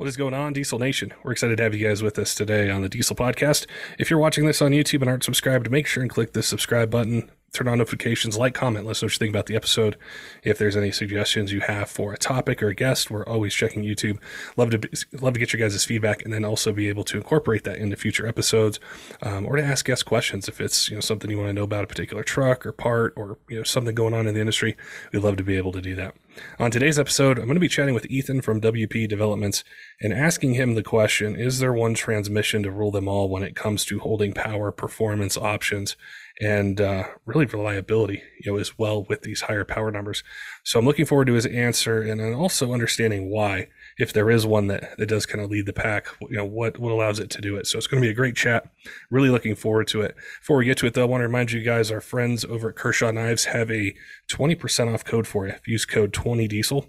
What is going on, Diesel Nation? We're excited to have you guys with us today on the Diesel Podcast. If you're watching this on YouTube and aren't subscribed, make sure and click the subscribe button turn on notifications, like, comment, let us know what you think about the episode. If there's any suggestions you have for a topic or a guest, we're always checking YouTube. Love to be, love to get your guys' feedback, and then also be able to incorporate that into future episodes, um, or to ask guest questions if it's you know something you want to know about a particular truck or part, or you know something going on in the industry. We'd love to be able to do that. On today's episode, I'm going to be chatting with Ethan from WP Developments and asking him the question: Is there one transmission to rule them all when it comes to holding power, performance, options? And uh, really reliability, you know, as well with these higher power numbers. So I'm looking forward to his answer and then also understanding why, if there is one that, that does kind of lead the pack, you know, what, what allows it to do it. So it's going to be a great chat. Really looking forward to it. Before we get to it though, I want to remind you guys, our friends over at Kershaw Knives have a 20% off code for you. Use code 20 diesel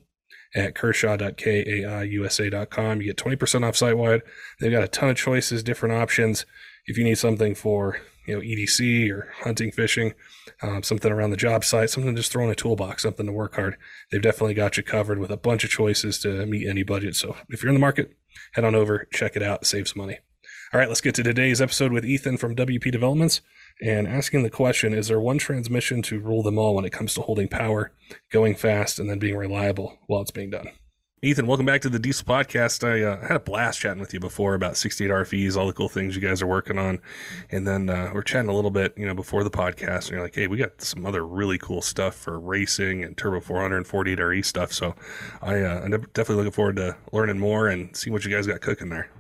at kershaw.kaiusa.com. You get 20% off site wide. They've got a ton of choices, different options. If you need something for you know EDC or hunting, fishing, um, something around the job site, something just throw in a toolbox, something to work hard. They've definitely got you covered with a bunch of choices to meet any budget. So if you're in the market, head on over, check it out, save some money. All right, let's get to today's episode with Ethan from WP Developments and asking the question Is there one transmission to rule them all when it comes to holding power, going fast, and then being reliable while it's being done? Ethan, welcome back to the Diesel Podcast. I uh, had a blast chatting with you before about 68 RFEs, all the cool things you guys are working on. And then uh, we're chatting a little bit, you know, before the podcast. And you're like, hey, we got some other really cool stuff for racing and Turbo 400 and 48 RE stuff. So I, uh, I'm definitely looking forward to learning more and seeing what you guys got cooking there.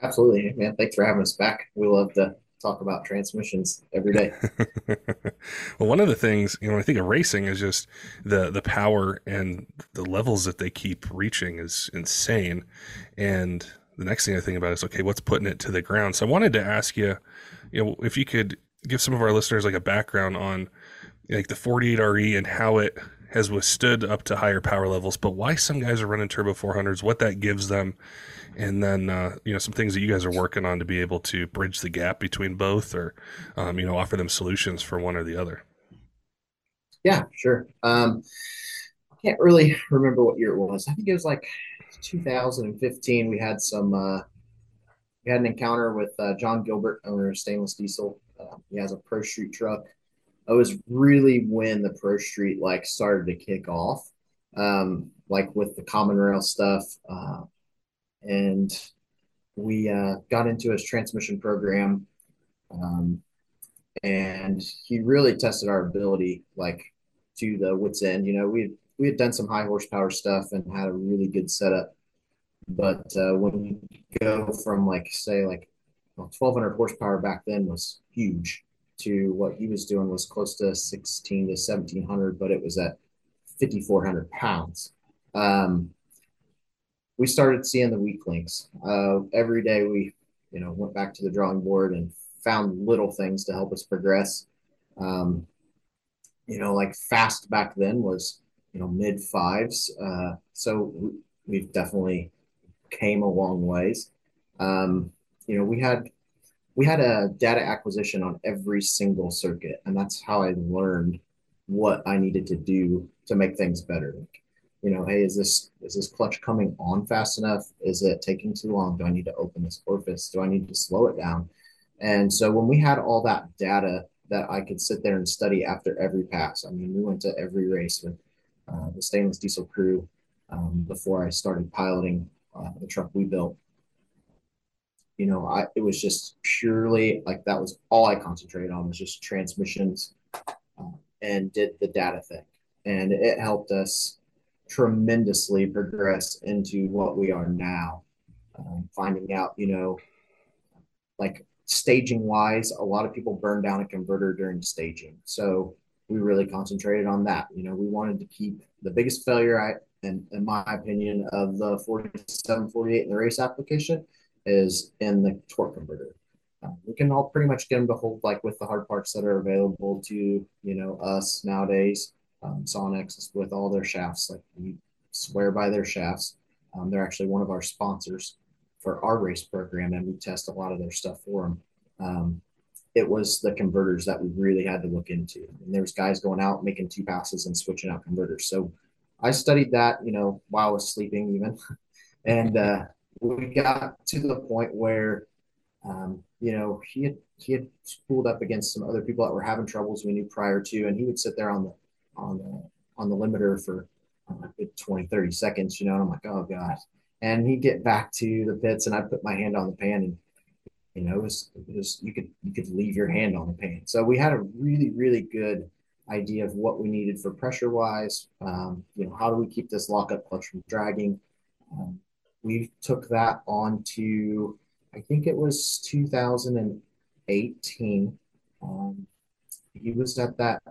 Absolutely, man. Thanks for having us back. We love to talk about transmissions every day. well, one of the things you know, I think of racing is just the the power and the levels that they keep reaching is insane. And the next thing I think about is okay, what's putting it to the ground? So I wanted to ask you, you know, if you could give some of our listeners like a background on like the 48 RE and how it has withstood up to higher power levels, but why some guys are running turbo 400s, what that gives them, and then uh, you know some things that you guys are working on to be able to bridge the gap between both, or um, you know offer them solutions for one or the other. Yeah, sure. Um, I can't really remember what year it was. I think it was like 2015. We had some. Uh, we had an encounter with uh, John Gilbert, owner of Stainless Diesel. Uh, he has a Pro Street truck it was really when the pro street like started to kick off um, like with the common rail stuff uh, and we uh, got into his transmission program um, and he really tested our ability like to the wits end you know we we had done some high horsepower stuff and had a really good setup but uh, when you go from like say like well, 1200 horsepower back then was huge to what he was doing was close to 16 to 1700, but it was at 5,400 pounds. Um, we started seeing the weak links. Uh, every day we, you know, went back to the drawing board and found little things to help us progress. Um, you know, like fast back then was, you know, mid fives. Uh, so we've definitely came a long ways. Um, you know, we had we had a data acquisition on every single circuit, and that's how I learned what I needed to do to make things better. You know, hey, is this is this clutch coming on fast enough? Is it taking too long? Do I need to open this orifice? Do I need to slow it down? And so when we had all that data that I could sit there and study after every pass, I mean, we went to every race with uh, the stainless diesel crew um, before I started piloting uh, the truck we built you know, I it was just purely like that was all I concentrated on was just transmissions uh, and did the data thing. And it helped us tremendously progress into what we are now. Um, finding out, you know, like staging wise, a lot of people burn down a converter during staging. So we really concentrated on that. You know, we wanted to keep the biggest failure I, in, in my opinion, of the 4748 in the race application is in the torque converter. Uh, we can all pretty much get them to hold like with the hard parts that are available to you know us nowadays. Um, Sonnax with all their shafts, like we swear by their shafts. Um, they're actually one of our sponsors for our race program, and we test a lot of their stuff for them. Um, it was the converters that we really had to look into. And there was guys going out making two passes and switching out converters. So I studied that, you know, while I was sleeping even. and uh, we got to the point where, um, you know, he had he had spooled up against some other people that were having troubles we knew prior to, and he would sit there on the on the on the limiter for uh, 20, 30 seconds, you know, and I'm like, oh God. And he'd get back to the pits and I'd put my hand on the pan and you know, it was, it was you could you could leave your hand on the pan. So we had a really, really good idea of what we needed for pressure wise. Um, you know, how do we keep this lockup clutch from dragging? Um, we took that on to, I think it was 2018. Um, he was at that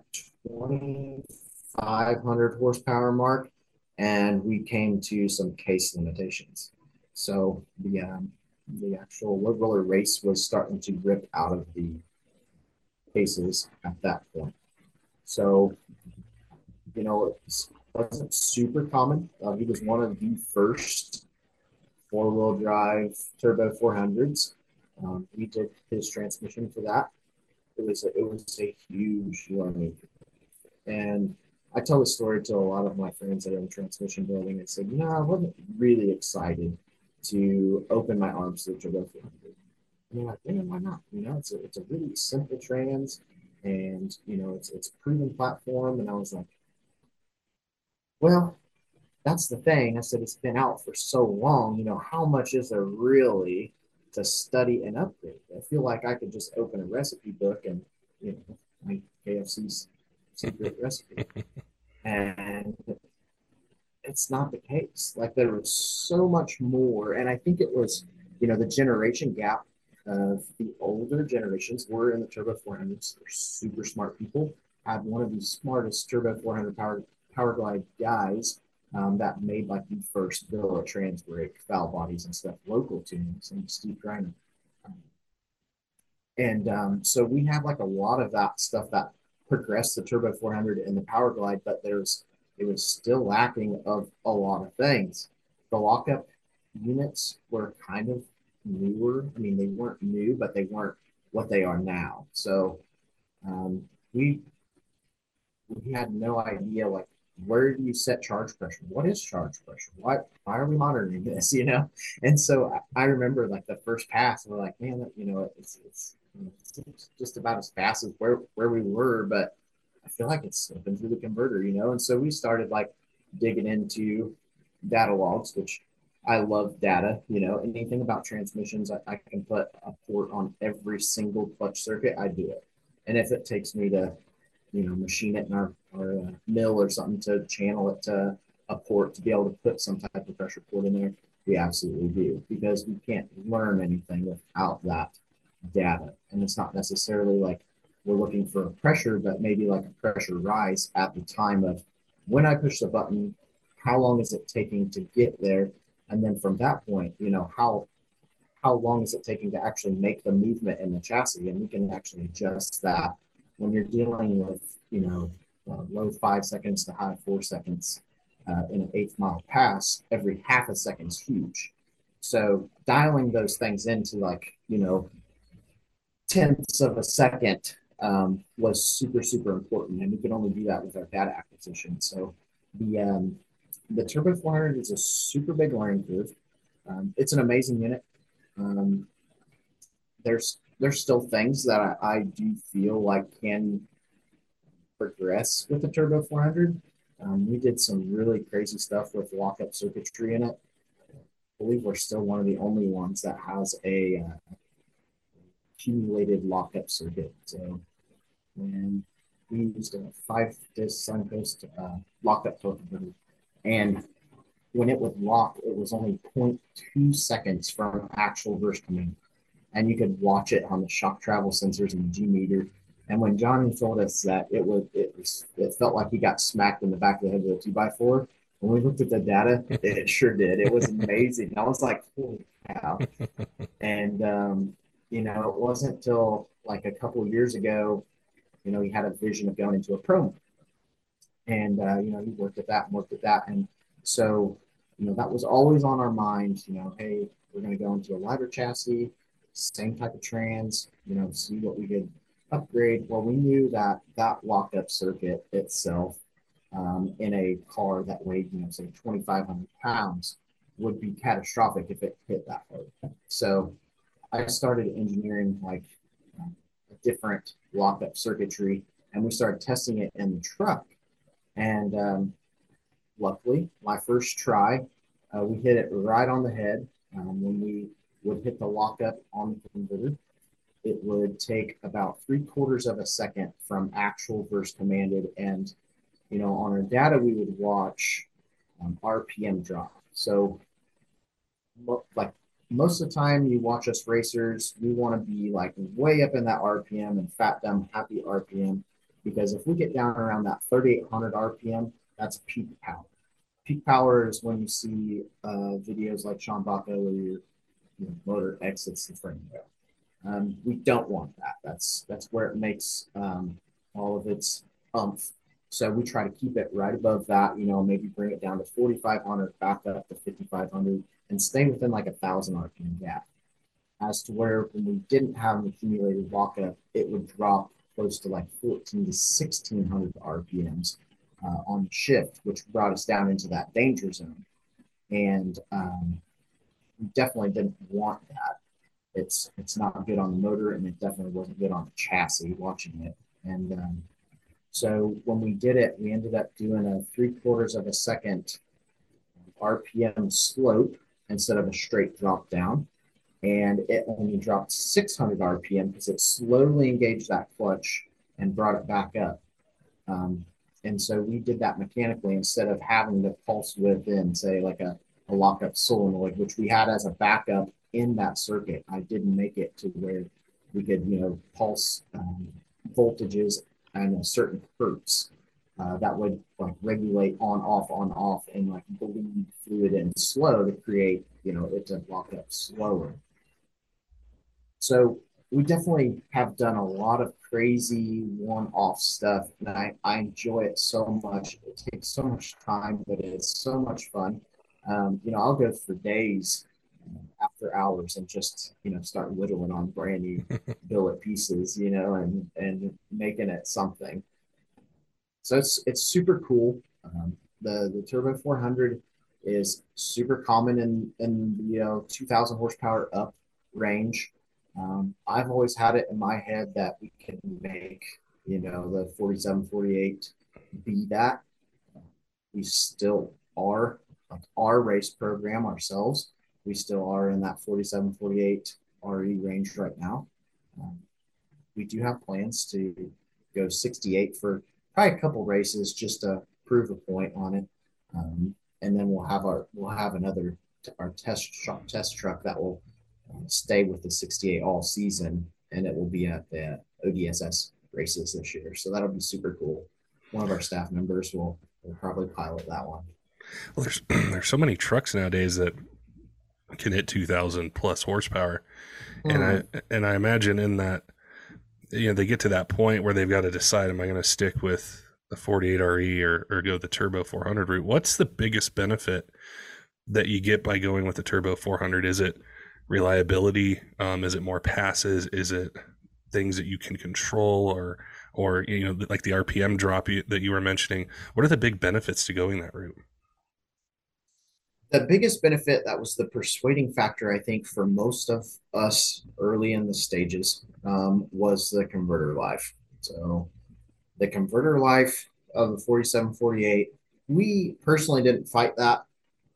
2,500 horsepower mark, and we came to some case limitations. So the um, the actual wood roller race was starting to rip out of the cases at that point. So, you know, it wasn't super common. Uh, he was one of the first four wheel drive turbo 400s. Um, we did his transmission for that. It was a, it was a huge learning, and I tell the story to a lot of my friends that are in transmission building. I said, you know, I wasn't really excited to open my arms to the turbo 400. And they're like, yeah, why not? You know, it's a, it's a really simple trans and, you know, it's, it's a proven platform. And I was like, well, that's the thing. I said, it's been out for so long, you know, how much is there really to study and upgrade? I feel like I could just open a recipe book and, you know, make KFC's secret recipe. And it's not the case. Like there was so much more, and I think it was, you know, the generation gap of the older generations were in the Turbo 400s. They're super smart people. I had one of the smartest Turbo 400 power power glide guys um, that made like the first Villa trans brake valve bodies and stuff local to me, and Steve Greiner. Um, and um, so we have like a lot of that stuff that progressed the Turbo 400 and the Power Glide, but there's it was still lacking of a lot of things. The lockup units were kind of newer. I mean, they weren't new, but they weren't what they are now. So um, we we had no idea like where do you set charge pressure? What is charge pressure? Why why are we monitoring this? You know? And so I, I remember like the first pass, we're like, man, you know, it's it's, it's just about as fast as where where we were, but I feel like it's slipping through the converter, you know? And so we started like digging into data logs, which I love data, you know, anything about transmissions, I, I can put a port on every single clutch circuit, I do it. And if it takes me to, you know, machine it in our, our uh, mill or something to channel it to a port to be able to put some type of pressure port in there, we absolutely do because we can't learn anything without that data. And it's not necessarily like we're looking for a pressure, but maybe like a pressure rise at the time of when I push the button, how long is it taking to get there? And then from that point, you know, how how long is it taking to actually make the movement in the chassis? And we can actually adjust that when you're dealing with, you know, uh, low five seconds to high four seconds uh, in an eighth mile pass, every half a second is huge. So dialing those things into like, you know, tenths of a second um, was super super important, and we could only do that with our data acquisition. So the um, the Turbo 400 is a super big learning curve. Um, it's an amazing unit. Um, there's there's still things that I, I, do feel like can progress with the Turbo 400. Um, we did some really crazy stuff with lockup circuitry in it. I believe we're still one of the only ones that has a uh, accumulated lockup circuit. So, and we used a five disc Suncoast uh, lockup filter, and when it would lock, it was only 0.2 seconds from actual burst coming, and you could watch it on the shock travel sensors and G meter. And when Johnny told us that it was, it was, it felt like he got smacked in the back of the head with a two by four. when we looked at the data, it sure did. It was amazing. I was like, holy cow. And, um, you know, it wasn't until like a couple of years ago, you know, he had a vision of going into a pro. And, uh, you know, he worked at that and worked at that. And so, you know, that was always on our mind, you know, hey, we're going to go into a lighter chassis, same type of trans, you know, see what we could upgrade. Well, we knew that that lockup circuit itself um, in a car that weighed, you know, say 2,500 pounds would be catastrophic if it hit that load. So I started engineering like um, a different lockup circuitry and we started testing it in the truck. And um, luckily, my first try, uh, we hit it right on the head. Um, when we would hit the lockup on the converter, it would take about three quarters of a second from actual versus commanded. And, you know, on our data, we would watch um, RPM drop. So, like most of the time you watch us racers, we want to be like way up in that RPM and fat dumb happy RPM because if we get down around that 3800 RPM, that's peak power. Peak power is when you see uh, videos like Sean Baca where your, motor exits the frame rail. Um, we don't want that. That's that's where it makes um, all of its umph. So we try to keep it right above that. You know, maybe bring it down to 4,500, back up to 5,500, and staying within like a thousand RPM gap. As to where when we didn't have an accumulated lockup, it would drop close to like 14 to 1600 RPMs uh, on the shift, which brought us down into that danger zone. And um, we definitely didn't want that it's it's not good on the motor, and it definitely wasn't good on the chassis watching it. And um, so when we did it, we ended up doing a three quarters of a second RPM slope instead of a straight drop down. And it only dropped 600 RPM because it slowly engaged that clutch and brought it back up. Um, and so we did that mechanically instead of having to pulse within, say, like a, a lockup solenoid, which we had as a backup in that circuit. I didn't make it to where we could, you know, pulse um, voltages and a certain hertz uh, that would like regulate on off on off and like bleed fluid in slow to create, you know, it to lock up slower. So we definitely have done a lot of crazy one-off stuff and I, I enjoy it so much. It takes so much time but it's so much fun. Um, you know i'll go for days after hours and just you know start whittling on brand new billet pieces you know and and making it something so it's it's super cool. Um, the the turbo 400 is super common in in you know 2000 horsepower up range. Um, i've always had it in my head that we can make you know the 47 48 be that. We still are like our race program ourselves. We still are in that 47, 48 RE range right now. Um, we do have plans to go 68 for probably a couple races just to prove a point on it. Um, and then we'll have our we'll have another our test truck test truck that will uh, stay with the 68 all season, and it will be at the ODSS races this year. So that'll be super cool. One of our staff members will, will probably pilot that one. Well, there's there's so many trucks nowadays that can hit 2000 plus horsepower mm. and i hmm. and i imagine in that you know they get to that point where they've got to decide am i going to stick with the 48 re or, or go the turbo 400 route? What's the biggest benefit that you get by going with the turbo 400 is it reliability? Um, is it more passes? Is it things that you can control or or you know like the rpm drop you, that you were mentioning? What are the big benefits to going that route? The biggest benefit that was the persuading factor i think for most of us early in the stages um, was the converter life. So the converter life of the 4748 we personally didn't fight that.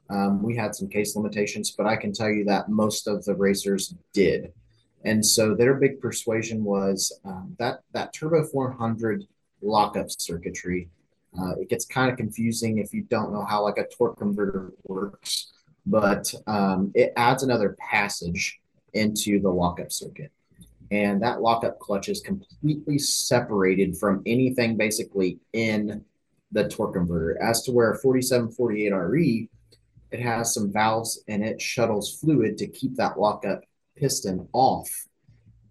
Um, we had some case limitations but i can tell you that most of the racers did. And so their big persuasion was um, that that turbo 400 lockup circuitry uh, it gets kind of confusing if you don't know how like a torque converter works, but um, it adds another passage into the lockup circuit. And that lockup clutch is completely separated from anything basically in the torque converter. As to where 4748 RE, it has some valves and it shuttles fluid to keep that lockup piston off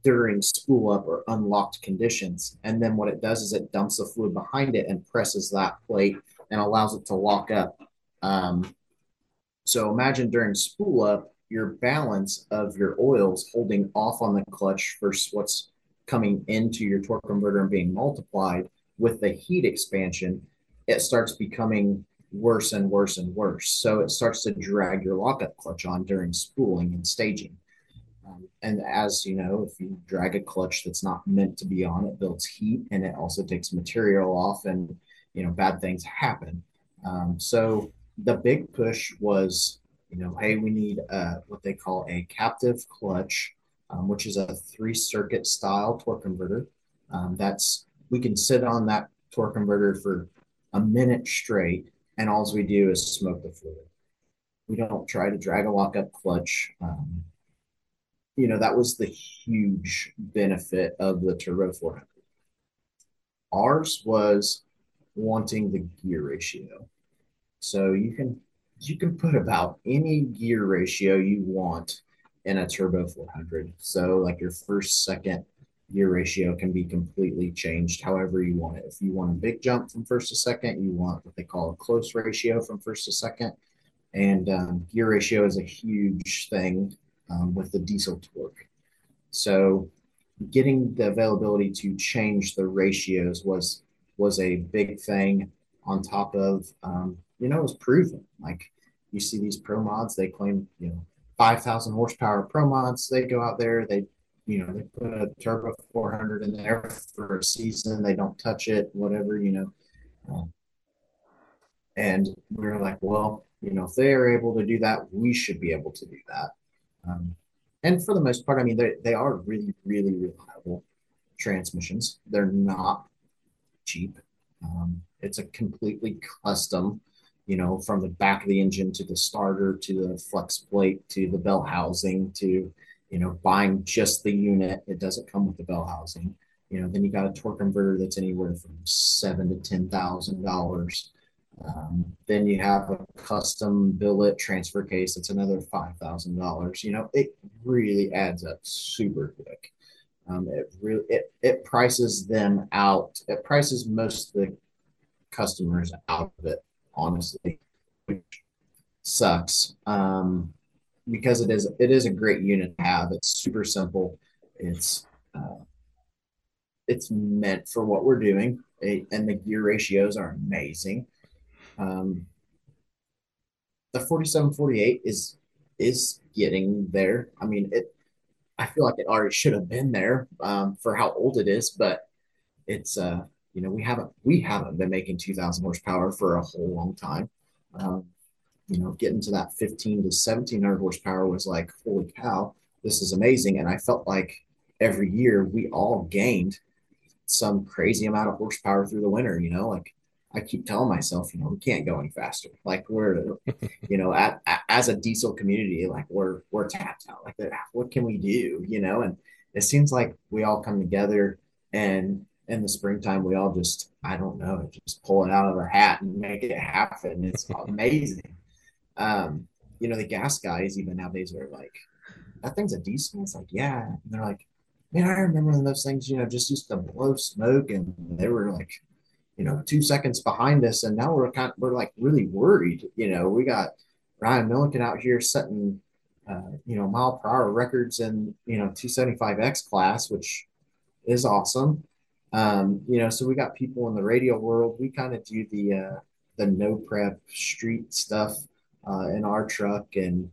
during spool up or unlocked conditions. And then what it does is it dumps the fluid behind it and presses that plate and allows it to lock up. Um, so imagine during spool up, your balance of your oils holding off on the clutch versus what's coming into your torque converter and being multiplied with the heat expansion, it starts becoming worse and worse and worse. So it starts to drag your lockup clutch on during spooling and staging. Um, and as you know, if you drag a clutch that's not meant to be on, it builds heat and it also takes material off, and you know bad things happen. Um, so the big push was, you know, hey, we need uh, what they call a captive clutch, um, which is a three circuit style torque converter. Um, that's we can sit on that torque converter for a minute straight, and all we do is smoke the fluid. We don't try to drag a lockup clutch. Um, you know, that was the huge benefit of the Turbo 400. Ours was wanting the gear ratio. So you can you can put about any gear ratio you want in a Turbo 400. So like your first, second gear ratio can be completely changed however you want it. If you want a big jump from first to second, you want what they call a close ratio from first to second. And um, gear ratio is a huge thing um, with the diesel torque. So getting the availability to change the ratios was was a big thing on top of um, you know was proven. Like you see these pro mods they claim you know 5000 horsepower pro mods. They go out there they you know they put a turbo 400 in there for a season. They don't touch it whatever you know. Um, and we are like well you know if they are able to do that we should be able to do that. Um, and for the most part, I mean, they, they are really, really reliable transmissions. They're not cheap. Um, it's a completely custom, you know, from the back of the engine to the starter to the flex plate to the bell housing to, you know, buying just the unit. It doesn't come with the bell housing. You know, then you got a torque converter that's anywhere from seven to ten thousand dollars. Um, then you have a custom billet transfer case. That's another five thousand dollars. You know, it really adds up super quick. Um, it really it it prices them out. It prices most of the customers out of it. Honestly, which sucks um, because it is it is a great unit to have. It's super simple. It's uh, it's meant for what we're doing, it, and the gear ratios are amazing. Um, the 4748 is is getting there. I mean, it. I feel like it already should have been there um, for how old it is, but it's uh, you know we haven't we haven't been making 2,000 horsepower for a whole long time. Um, you know, getting to that 15 to 1700 horsepower was like, holy cow, this is amazing. And I felt like every year we all gained some crazy amount of horsepower through the winter. You know, like I keep telling myself, you know, we can't go any faster. Like we're, you know, at, at, as a diesel community, like we're we're tapped out. Like what can we do? You know, and it seems like we all come together, and in the springtime, we all just, I don't know, just pull it out of our hat and make it happen. It's amazing. Um, you know, the gas guys even nowadays are like, that thing's a diesel. It's like, yeah. And they're like, man, I remember when those things, you know, just used to blow smoke, and they were like you know, two seconds behind us, and now we're kind of, we're like really worried. You know, we got Ryan Milliken out here setting, uh, you know, mile per hour records in you know 275x class, which is awesome. Um, you know, so we got people in the radial world. We kind of do the uh, the no prep street stuff uh, in our truck, and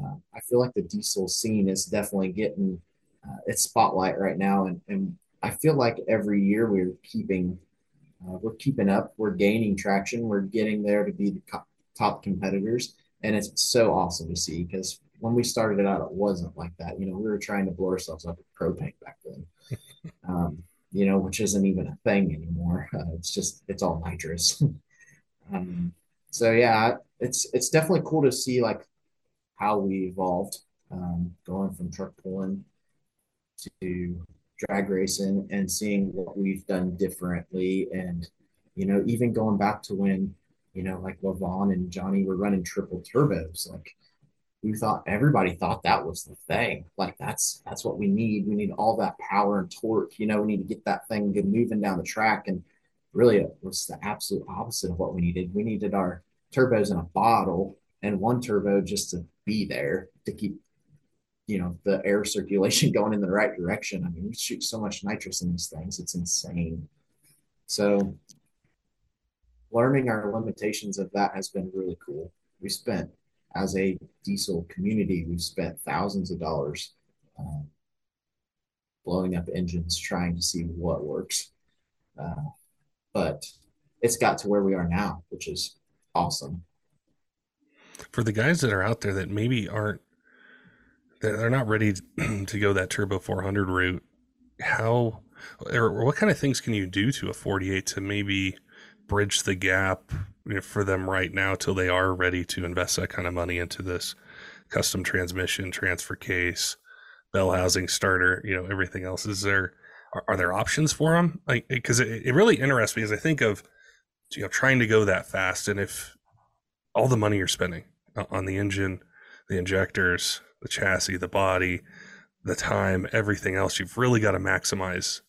uh, I feel like the diesel scene is definitely getting uh, its spotlight right now, and, and I feel like every year we're keeping uh, we're keeping up. We're gaining traction. We're getting there to be the co- top competitors, and it's so awesome to see because when we started it out, it wasn't like that. You know, we were trying to blow ourselves up with propane back then. Um, you know, which isn't even a thing anymore. Uh, it's just it's all nitrous. um, so yeah, it's it's definitely cool to see like how we evolved, um, going from truck pulling to drag racing and seeing what we've done differently and You know, even going back to when, you know, like Lavon and Johnny were running triple turbos, like we thought everybody thought that was the thing. Like that's that's what we need. We need all that power and torque. You know, we need to get that thing moving down the track. And really, it was the absolute opposite of what we needed. We needed our turbos in a bottle and one turbo just to be there to keep you know the air circulation going in the right direction. I mean, we shoot so much nitrous in these things; it's insane. So, learning our limitations of that has been really cool. We spent, as a diesel community, we've spent thousands of dollars um, blowing up engines trying to see what works. Uh, but it's got to where we are now, which is awesome. For the guys that are out there that maybe aren't they're not ready to go that turbo 400 route how or what kind of things can you do to a 48 to maybe bridge the gap for them right now till they are ready to invest that kind of money into this custom transmission transfer case bell housing starter you know everything else is there are, are there options for them like because it, it really interests me as i think of you know trying to go that fast and if all the money you're spending on the engine the injectors the chassis, the body, the time, everything else. You've really got to maximize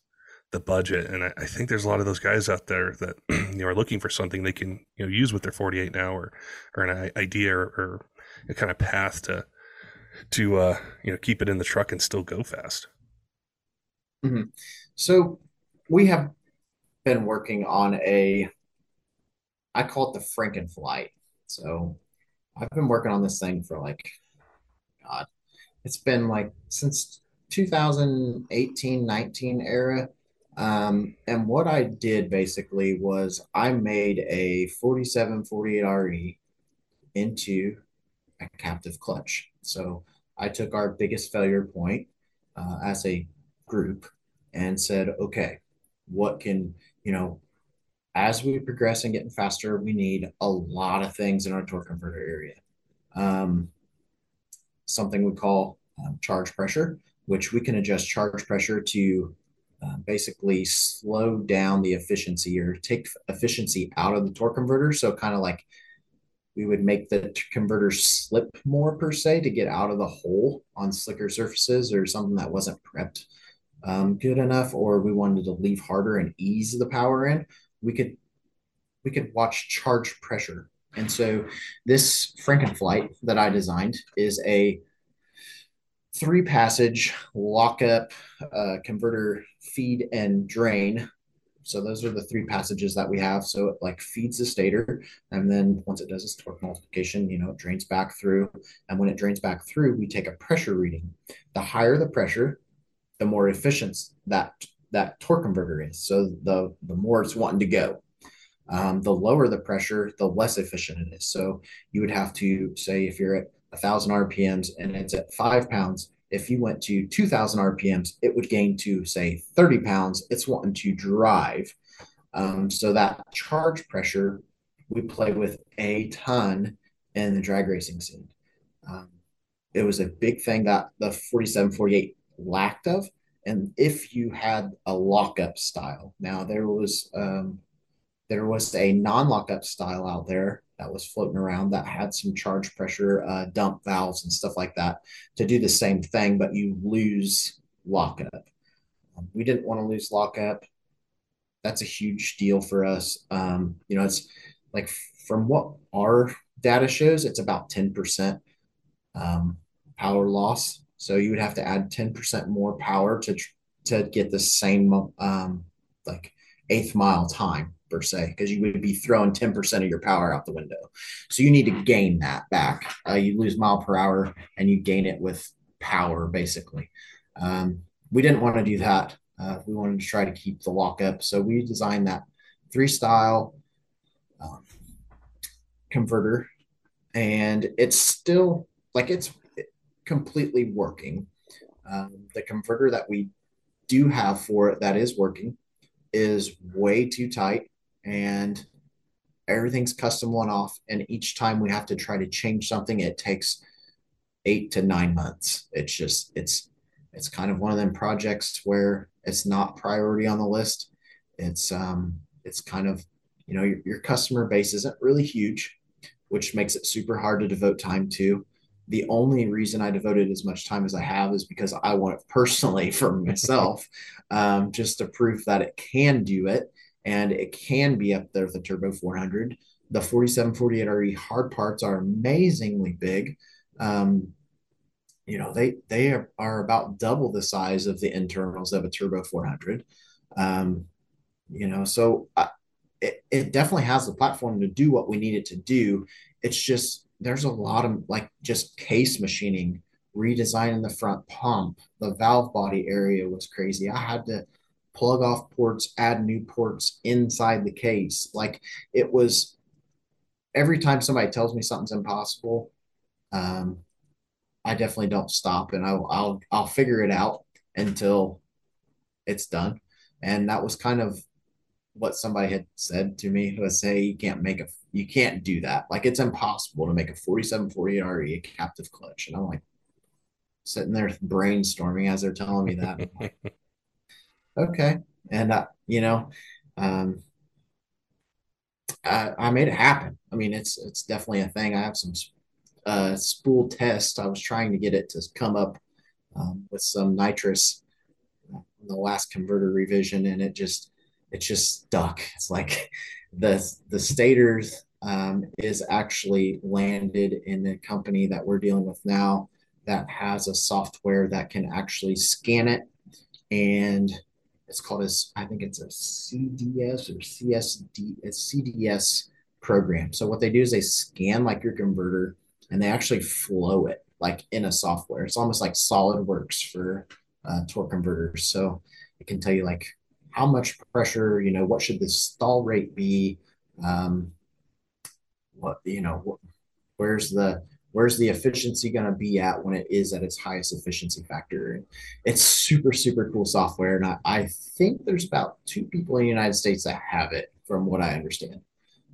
the budget. And I, I, think there's a lot of those guys out there that you know are looking for something they can you know use with their 48 now or or an idea or, or a kind of path to to uh, you know keep it in the truck and still go fast. Mm-hmm. So we have been working on a I call it the Frankenflight. So I've been working on this thing for like God, it's been like since 2018 19 era. Um, and what I did basically was I made a 4748 RE into a captive clutch. So I took our biggest failure point uh, as a group and said, okay, what can, you know, as we progress and getting faster, we need a lot of things in our torque converter area. Um, something we call um, charge pressure, which we can adjust charge pressure to uh, basically slow down the efficiency or take efficiency out of the torque converter. So kind of like we would make the converter slip more per se to get out of the hole on slicker surfaces or something that wasn't prepped um, good enough, or we wanted to leave harder and ease the power in. We could we could watch charge pressure and so this Frankenflight that I designed is a three passage lockup uh, converter feed and drain. So those are the three passages that we have. So it like feeds the stator, and then once it does its torque multiplication, you know, it drains back through. And when it drains back through, we take a pressure reading. The higher the pressure, the more efficient that that torque converter is. So the the more it's wanting to go um, the lower the pressure, the less efficient it is. So you would have to say if you're at a thousand RPMs and it's at five pounds, if you went to 2000 RPMs, it would gain to say 30 pounds. It's wanting to drive. Um, so that charge pressure we play with a ton in the drag racing scene. Um, it was a big thing that the 4748 lacked of. And if you had a lockup style, now there was um, there was a non-lockup style out there that was floating around that had some charge pressure uh, dump valves and stuff like that to do the same thing, but you lose lockup. Um, we didn't want to lose lockup. That's a huge deal for us. Um, you know, it's like from what our data shows, it's about 10% um, power loss. So you would have to add 10% more power to to get the same um, like eighth mile time per se, because you would be throwing 10% of your power out the window. So you need to gain that back. Uh, you lose mile per hour and you gain it with power, basically. Um, we didn't want to do that. Uh, we wanted to try to keep the lockup. So we designed that three style um, converter, and it's still like it's completely working. Um, the converter that we do have for it that is working is way too tight and everything's custom one off. And each time we have to try to change something, it takes eight to nine months. It's just, it's, it's kind of one of them projects where it's not priority on the list. It's, um, it's kind of you know, your, your customer base isn't really huge, which makes it super hard to devote time to. The only reason I devoted as much time as I have is because I want it personally for myself, um, just to prove that it can do it and it can be up there with the Turbo 400. The 4748RE hard parts are amazingly big. Um, you know, they they are, are about double the size of the internals of a Turbo 400. Um, you know, so I, it, it definitely has the platform to do what we need it to do. It's just there's a lot of like just case machining, redesigning the front pump, the valve body area was crazy. I had to plug off ports, add new ports inside the case. Like it was every time somebody tells me something's impossible, um, I definitely don't stop and I'll I'll I'll figure it out until it's done. And that was kind of what somebody had said to me was say you can't make a you can't do that. Like it's impossible to make a 4748 RE a captive clutch. And I'm like sitting there brainstorming as they're telling me that. Okay. And uh, you know, um I, I made it happen. I mean, it's it's definitely a thing. I have some uh, spool test. I was trying to get it to come up um, with some nitrous in the last converter revision, and it just it just stuck. It's like the the stators um, is actually landed in the company that we're dealing with now that has a software that can actually scan it and it's called as I think it's a CDS or CSD a CDS program. So what they do is they scan like your converter and they actually flow it like in a software. It's almost like SolidWorks for uh, torque converters. So it can tell you like how much pressure, you know, what should the stall rate be? Um, what, you know, where's the, where's the efficiency going to be at when it is at its highest efficiency factor? It's super, super cool software. And I, I think there's about two people in the United States that have it from what I understand.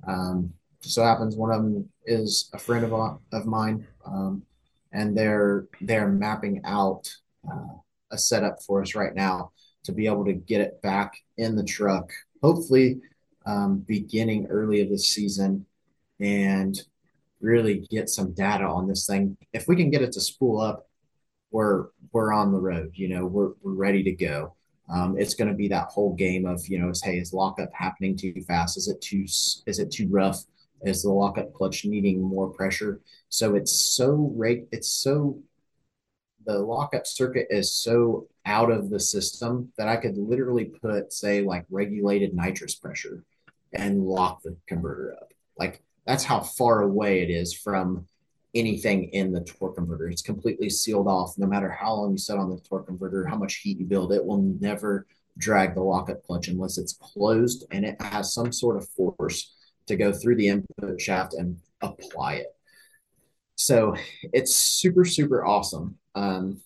Um, so happens one of them is a friend of, of mine. Um, and they're, they're mapping out uh, a setup for us right now to be able to get it back in the truck, hopefully um, beginning early of the season and really get some data on this thing. If we can get it to spool up, we're we're on the road. You know, we're we're ready to go. Um, it's going to be that whole game of you know, is hey, is lockup happening too fast? Is it too is it too rough? Is the lockup clutch needing more pressure? So it's so rate it's so the lockup circuit is so out of the system that I could literally put, say, like regulated nitrous pressure and lock the converter up. Like that's how far away it is from anything in the torque converter. It's completely sealed off. No matter how long you set on the torque converter, how much heat you build, it will never drag the lockup clutch unless it's closed and it has some sort of force to go through the input shaft and apply it. So it's super, super awesome. Um,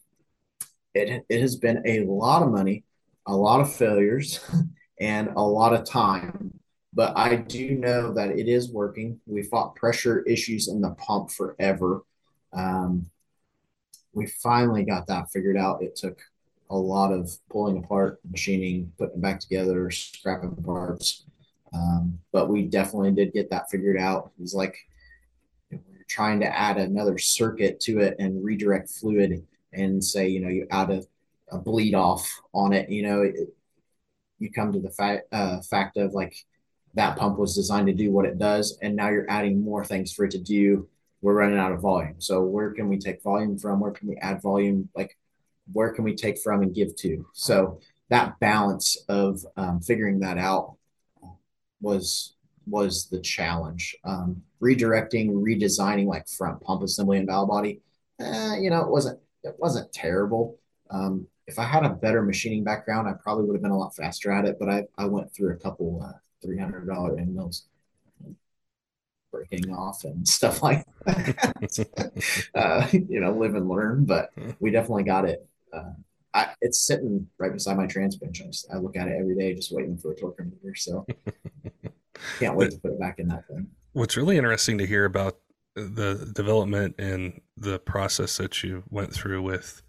it, it has been a lot of money, a lot of failures, and a lot of time. But I do know that it is working. We fought pressure issues in the pump forever. Um, we finally got that figured out. It took a lot of pulling apart, machining, putting back together, scrapping parts. Um, but we definitely did get that figured out. It was like we're trying to add another circuit to it and redirect fluid and say, you know, you add a, a bleed off on it, you know, it, you come to the fact uh, fact of like that pump was designed to do what it does, and now you're adding more things for it to do. We're running out of volume. So where can we take volume from? Where can we add volume? Like where can we take from and give to? So that balance of um, figuring that out was was the challenge. Um, redirecting, redesigning like front pump assembly and valve body, eh, you know, it wasn't it wasn't terrible. Um, if I had a better machining background, I probably would have been a lot faster at it. But I, I went through a couple uh, three hundred dollar end mills breaking off and stuff like that. uh, you know, live and learn. But we definitely got it. Uh, I, it's sitting right beside my transmission. I, I, look at it every day, just waiting for a torque converter. So can't wait to put it back in that thing. What's really interesting to hear about the development and the process that you went through with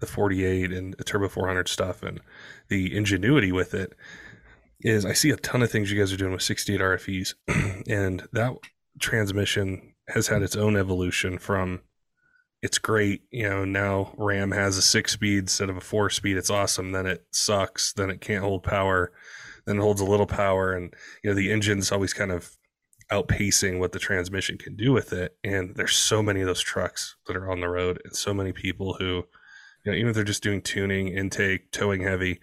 the 48 and the Turbo 400 stuff and the ingenuity with it is I see a ton of things you guys are doing with 68 RFEs, and that transmission has had its own evolution from it's great, you know, now RAM has a six speed instead of a four speed. It's awesome. Then it sucks. Then it can't hold power. Then it holds a little power. And, you know, the engine's always kind of outpacing what the transmission can do with it. And there's so many of those trucks that are on the road and so many people who, you know, even if they're just doing tuning, intake, towing heavy,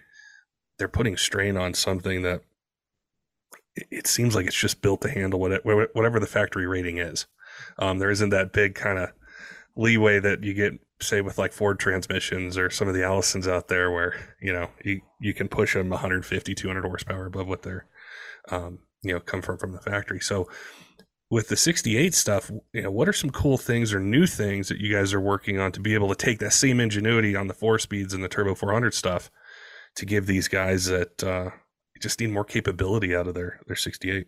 they're putting strain on something that it, seems like it's just built to handle whatever the factory rating is. Um, there isn't that big kind of leeway that you get, say, with like Ford transmissions or some of the Allisons out there, where you know you you can push them 150, 200 horsepower above what they're, um, you know, come from from the factory. So with the 68 stuff, you know, what are some cool things or new things that you guys are working on to be able to take that same ingenuity on the four speeds and the turbo 400 stuff to give these guys that uh, just need more capability out of their their 68?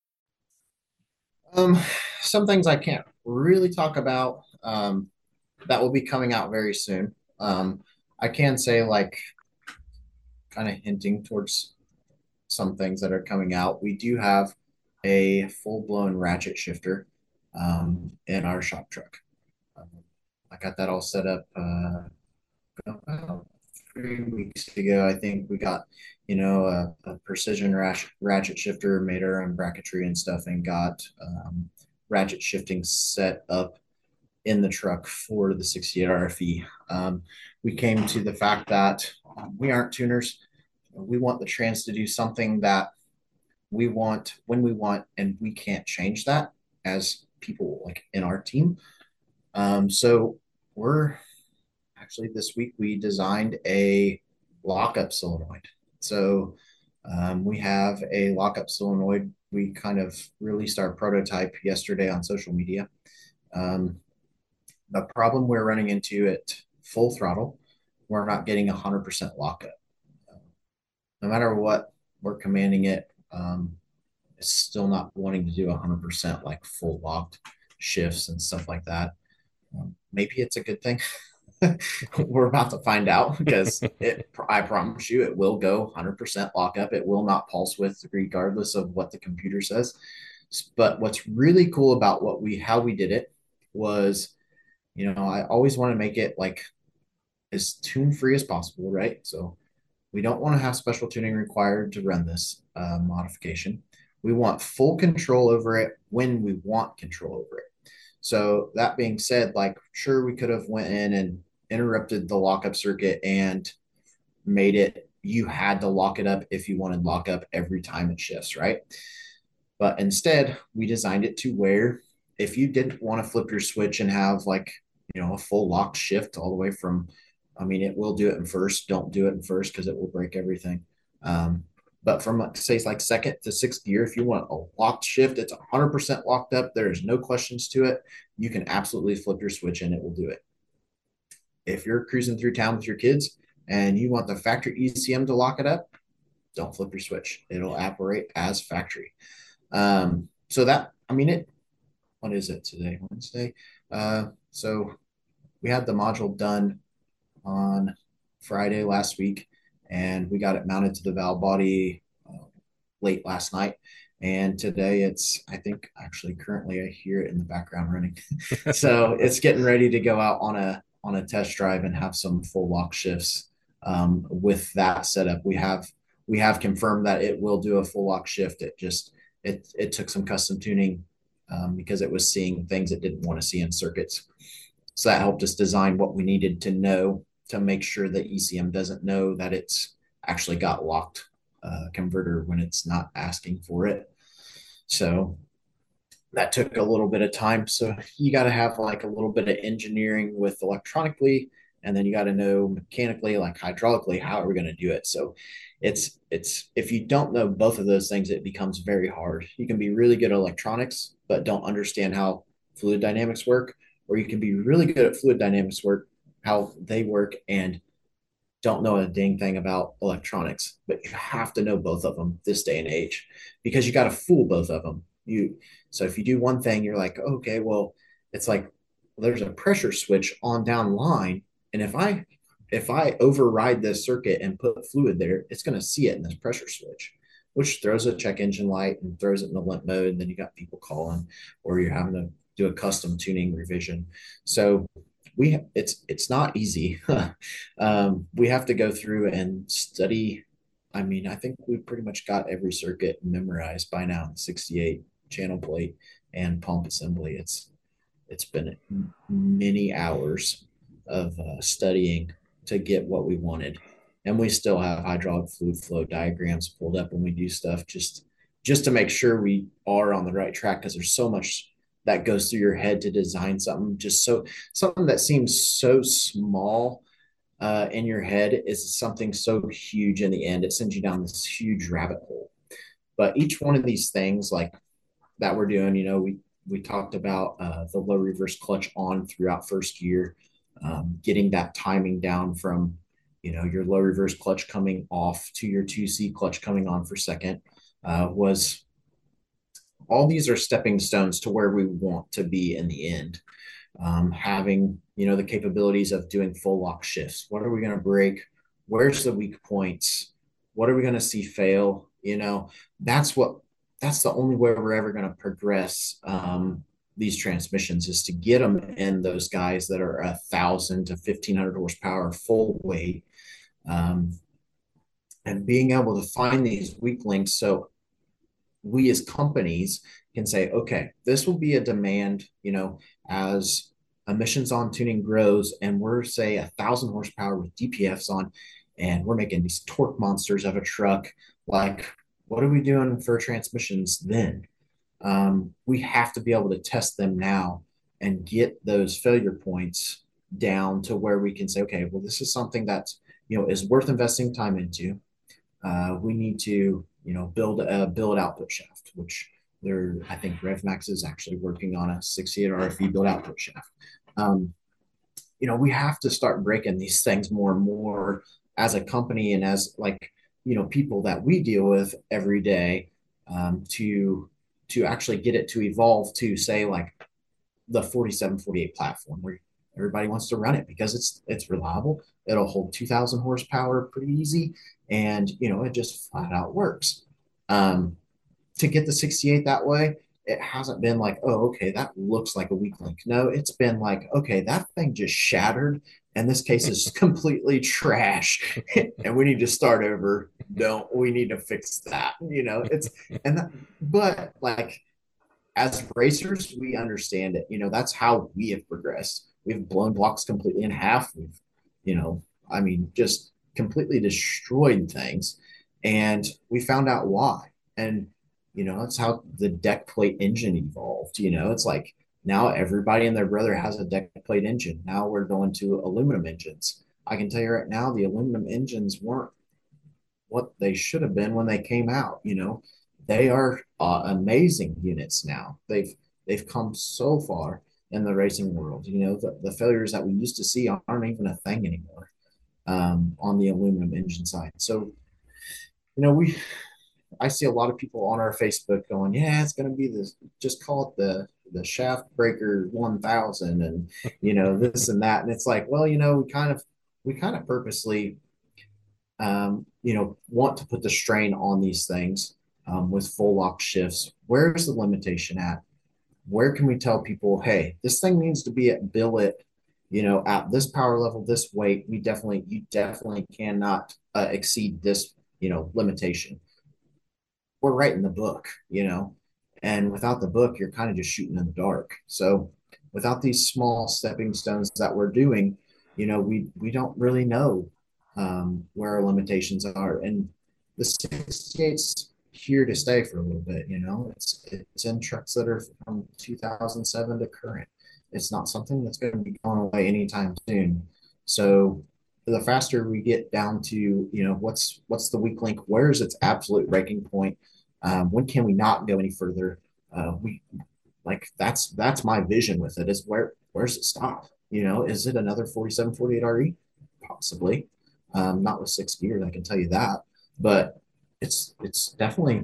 Um, some things I can't really talk about. Um, that will be coming out very soon. Um, I can say like kind of hinting towards some things that are coming out. We do have a full blown ratchet shifter um, in our shop truck. Um, I got that all set up uh, about three weeks ago. I think we got you know, a, a precision ratchet, shifter, made our own bracketry and stuff, and got um, ratchet shifting set up in the truck for the 68 RFE. Um, we came to the fact that we aren't tuners. We want the trans to do something that we want when we want, and we can't change that as people like in our team. Um, so we're actually this week we designed a lockup solenoid. So um, we have a lockup solenoid. We kind of released our prototype yesterday on social media. Um, the problem we're running into at full throttle, we're not getting 100% lockup. No matter what we're commanding it, um, it's still not wanting to do 100% like full locked shifts and stuff like that. Um, maybe it's a good thing. we're about to find out because it i promise you it will go 100% lockup it will not pulse width regardless of what the computer says. But what's really cool about what we how we did it was you know i always want to make it like as tune free as possible right? So we don't want to have special tuning required to run this uh, modification. We want full control over it when we want control over it. So that being said like sure we could have went in and interrupted the lockup circuit and made it you had to lock it up if you wanted lockup every time it shifts, right? But instead, we designed it to where if you didn't want to flip your switch and have like, you know, a full locked shift all the way from, I mean, it will do it in first. Don't do it in first because it will break everything. Um, but from like, say like second to sixth gear, if you want a locked shift, it's 100% locked up. There's no questions to it. You can absolutely flip your switch and it will do it if you're cruising through town with your kids and you want the factory ECM to lock it up, don't flip your switch. It'll operate as factory. Um, so that, I mean, it, what is it today? Wednesday. Uh, so we had the module done on Friday last week and we got it mounted to the valve body uh, late last night. And today it's, I think actually currently I hear it in the background running. so it's getting ready to go out on a, on a test drive and have some full lock shifts um, with that setup. We have we have confirmed that it will do a full lock shift. It just it it took some custom tuning um, because it was seeing things it didn't want to see in circuits. So that helped us design what we needed to know to make sure that ECM doesn't know that it's actually got locked uh, converter when it's not asking for it. So that took a little bit of time. So you got to have like a little bit of engineering with electronically and then you got to know mechanically like hydraulically how are we going to do it. So it's it's if you don't know both of those things it becomes very hard. You can be really good at electronics but don't understand how fluid dynamics work or you can be really good at fluid dynamics work how they work and don't know a dang thing about electronics. But you have to know both of them this day and age because you got to fool both of them you so if you do one thing you're like okay well it's like there's a pressure switch on down line and if I if I override this circuit and put fluid there, it's going to see it in this pressure switch, which throws a check engine light and throws it in the limp mode. And then you got people calling, or you're having to do a custom tuning revision. So we it's it's not easy. um, we have to go through and study. I mean, I think we've pretty much got every circuit memorized by now. in 68 channel plate and pump assembly. It's it's been many hours of uh, studying to get what we wanted. And we still have hydraulic fluid flow diagrams pulled up when we do stuff just just to make sure we are on the right track because there's so much that goes through your head to design something just so something that seems so small uh, in your head is something so huge in the end it sends you down this huge rabbit hole but each one of these things like that we're doing you know we we talked about uh, the low reverse clutch on throughout first gear um, getting that timing down from you know your low reverse clutch coming off to your 2c clutch coming on for second uh, was all these are stepping stones to where we want to be in the end. Um, having you know the capabilities of doing full lock shifts. What are we going to break? Where's the weak points? What are we going to see fail? You know that's what that's the only way we're ever going to progress um, these transmissions is to get them in those guys that are a thousand to fifteen hundred horsepower full weight, um, and being able to find these weak links. So we as companies can say, okay, this will be a demand. You know, as emissions on tuning grows, and we're say a thousand horsepower with DPFs on, and we're making these torque monsters of a truck. Like, what are we doing for transmissions then? um, we have to be able to test them now and get those failure points down to where we can say, okay, well, this is something that you know is worth investing time into. Uh, we need to you know build a build output shaft, which there I think RevMax is actually working on a 68 RFE build output shaft. Um, you know, we have to start breaking these things more and more as a company and as like you know people that we deal with every day um, to to actually get it to evolve to say like the 4748 platform where everybody wants to run it because it's it's reliable it'll hold 2000 horsepower pretty easy and you know it just flat out works. Um, to get the 68 that way it hasn't been like oh okay that looks like a weak link. No it's been like okay that thing just shattered and this case is completely trash. And we need to start over. Don't we need to fix that? You know it's and that, but like as racers we understand it. You know that's how we have progressed. We've blown blocks completely in half. We've you know i mean just completely destroyed things. And we found out why. And you know that's how the deck plate engine evolved. You know it's like now everybody and their brother has a deck plate engine now we're going to aluminum engines i can tell you right now the aluminum engines weren't what they should have been when they came out. You know, they are uh, amazing units now. They've they've come so far in the racing world. You know, the, the failures that we used to see aren't even a thing anymore um, on the aluminum engine side. So, you know, we I see a lot of people on our Facebook going, "Yeah, it's going to be this. Just call it the the shaft breaker 1000 and you know this and that and it's like well you know we kind of we kind of purposely um, you know, want to put the strain on these things um, with full lock shifts. Where's the limitation at? Where can we tell people, hey, this thing needs to be at billet, you know, at this power level, this weight. We definitely, you definitely cannot uh, exceed this, you know, limitation. We're writing the book, you know, and without the book, you're kind of just shooting in the dark. So, without these small stepping stones that we're doing, you know, we we don't really know um, where our limitations are. And the 68's here to stay for a little bit. You know, it's it's in trucks that are from 2007 to current. It's not something that's going to be going away anytime soon. So the faster we get down to, you know, what's what's the weak link? Where's its absolute breaking point? Um, when can we not go any further? Uh, we like that's that's my vision with it is where where's it stop? You know, is it another 47, 48 RE? Possibly. Um, not with six gears, I can tell you that. But it's it's definitely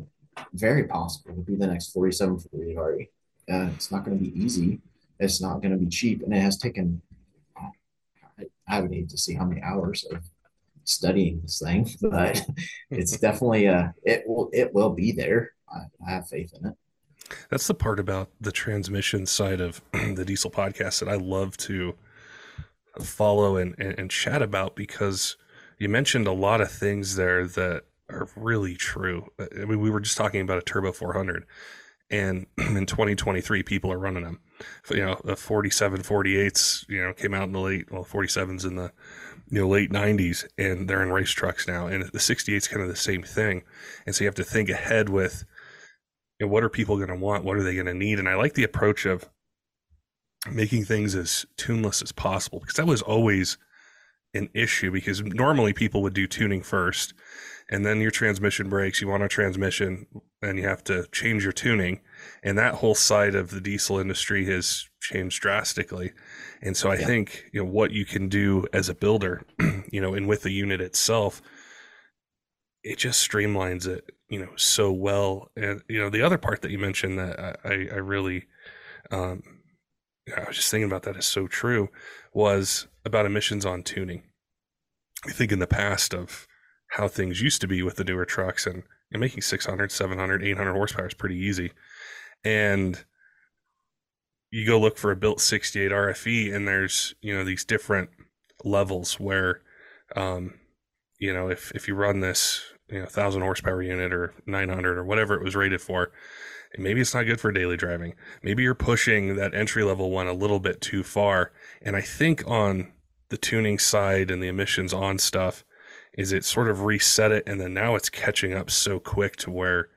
very possible to be the next 47, 48 RE. Uh, it's not going to be easy. It's not going to be cheap, and it has taken. I, I would need to see how many hours of studying this thing, but it's definitely a it will it will be there. I, I have faith in it. That's the part about the transmission side of the diesel podcast that I love to follow and, and, and chat about because you mentioned a lot of things there that are really true. Uh, I mean, we were just talking about a turbo 400 and in 2023 people are running them you know the 47 48s you know came out in the late well 47s in the you know late 90s and they're in race trucks now and the 68 is kind of the same thing. And so you have to think ahead with you know, what are people going to want? What are they going to need? And i like the approach of making things as tuneless as possible because that was always an issue because normally people would do tuning first and then your transmission breaks you want a transmission and you have to change your tuning and that whole side of the diesel industry has changed drastically. And so i yeah. think you know what you can do as a builder you know and with the unit itself it just streamlines it you know so well. And you know the other part that you mentioned that i i really um i was just thinking about that is so true was about emissions on tuning. I think in the past of how things used to be with the newer trucks and, and making 600 700 800 horsepower is pretty easy and you go look for a built 68 rfe and there's you know these different levels where um you know if if you run this you know 1000 horsepower unit or 900 or whatever it was rated for maybe it's not good for daily driving. Maybe you're pushing that entry level one a little bit too far. And i think on the tuning side and the emissions on stuff is it sort of reset it and then now it's catching up so quick to where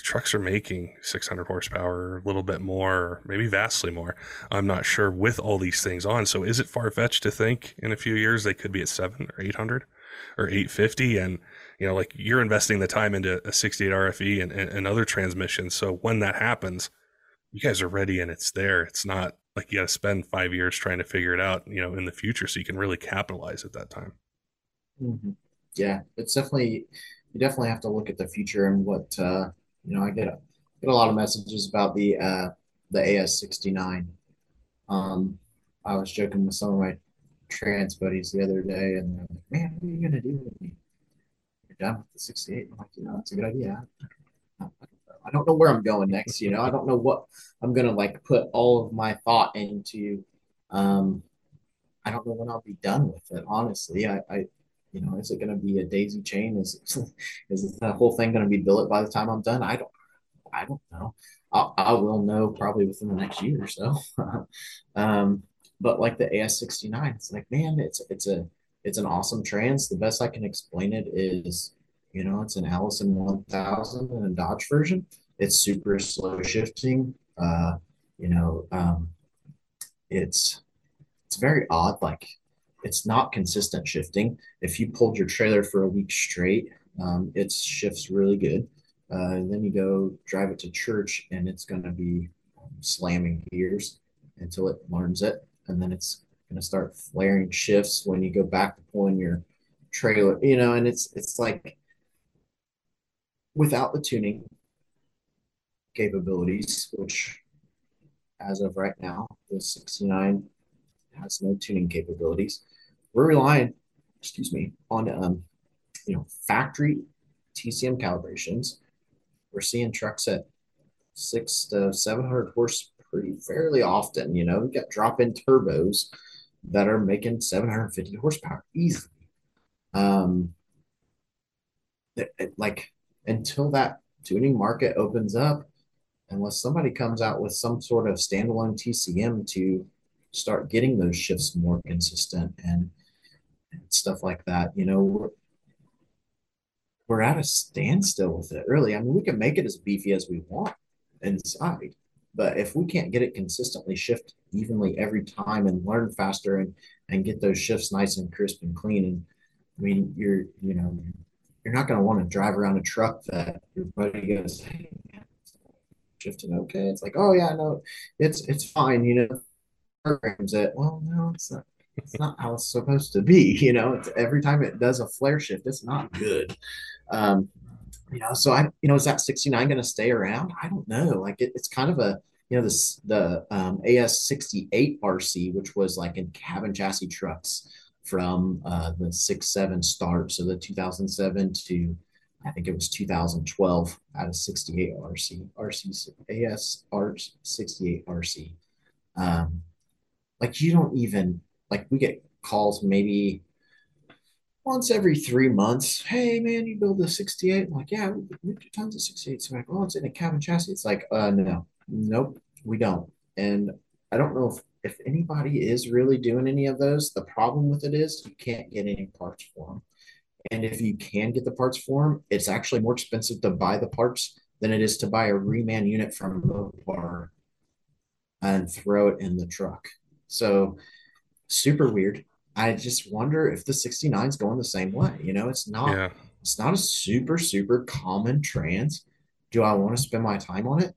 the trucks are making 600 horsepower a little bit more maybe vastly more. I'm not sure with all these things on. So is it far-fetched to think in a few years they could be at 7 or 800 or 850 and you know like you're investing the time into a 68 rfe and, and, and other transmissions. So when that happens you guys are ready and it's there. It's not like you got to spend five years trying to figure it out you know in the future so you can really capitalize at that time. Mm-hmm. Yeah, it's definitely you definitely have to look at the future and what uh, you know. I get a, get a lot of messages about the uh, the AS69. Um, I was joking with some of my trans buddies the other day, and they're like, "Man, what are you gonna do with me? You're done with the 68." I'm like, "You know, that's a good idea." I don't know where I'm going next. You know, I don't know what I'm gonna like put all of my thought into. Um, I don't know when I'll be done with it. Honestly, I, I you know, is it going to be a daisy chain? Is is the whole thing going to be built by the time I'm done? I don't, I don't know. I'll, I will know probably within the next year or so. um, but like the AS69, it's like, man, it's it's a it's an awesome trans. The best I can explain it is, you know, it's an Allison 1000 and a Dodge version. It's super slow shifting. Uh, you know, um, it's it's very odd. Like it's not consistent shifting. If you pulled your trailer for a week straight, um, it shifts really good. Uh, and then you go drive it to church, and it's going to be slamming gears until it learns it, and then it's going to start flaring shifts when you go back to pulling your trailer. You know, and it's it's like without the tuning capabilities, which as of right now, the 69 has no tuning capabilities. We're relying, excuse me, on um, you know factory TCM calibrations. We're seeing trucks at six to seven hundred horse pretty fairly often. You know, we've got drop-in turbos that are making seven hundred fifty horsepower easily. Um, it, it, like until that tuning market opens up, unless somebody comes out with some sort of standalone TCM to start getting those shifts more consistent and, and stuff like that. You know, we're, we're at a standstill with it, really. I mean, we can make it as beefy as we want inside, But if we can't get it consistently shift evenly every time and learn faster and and get those shifts nice and crisp and clean, and I mean, you're you know, you're not going to want to drive around a truck that your buddy goes, hey, shifting okay. It's like, oh yeah, no, it's it's fine. You know, programs it. Well, no, it's not. It's not how it's supposed to be. You know, it's every time it does a flare shift, it's not good. Um, you know, so I, you know, is that 69 going to stay around? I don't know. Like it, it's kind of a, you know, this the um, AS 68 RC, which was like in cabin chassis trucks from uh, the six seven start, so the 2007 to I think it was 2012 out of 68 RC, RC AS R 68 RC. Um, like you don't even like we get calls maybe once every three months. Hey man, you build a 68? I'm like, yeah, we do tons of 68. So like, oh, it's in a cabin chassis. It's like, uh no, nope, we don't. And I don't know if if anybody is really doing any of those. The problem with it is you can't get any parts for them. And if you can get the parts for them, it's actually more expensive to buy the parts than it is to buy a reman unit from Mopar and throw it in the truck. So super weird. I just wonder if the 69 is going the same way. You know, it's not yeah. it's not a super, super common trans. Do I want to spend my time on it?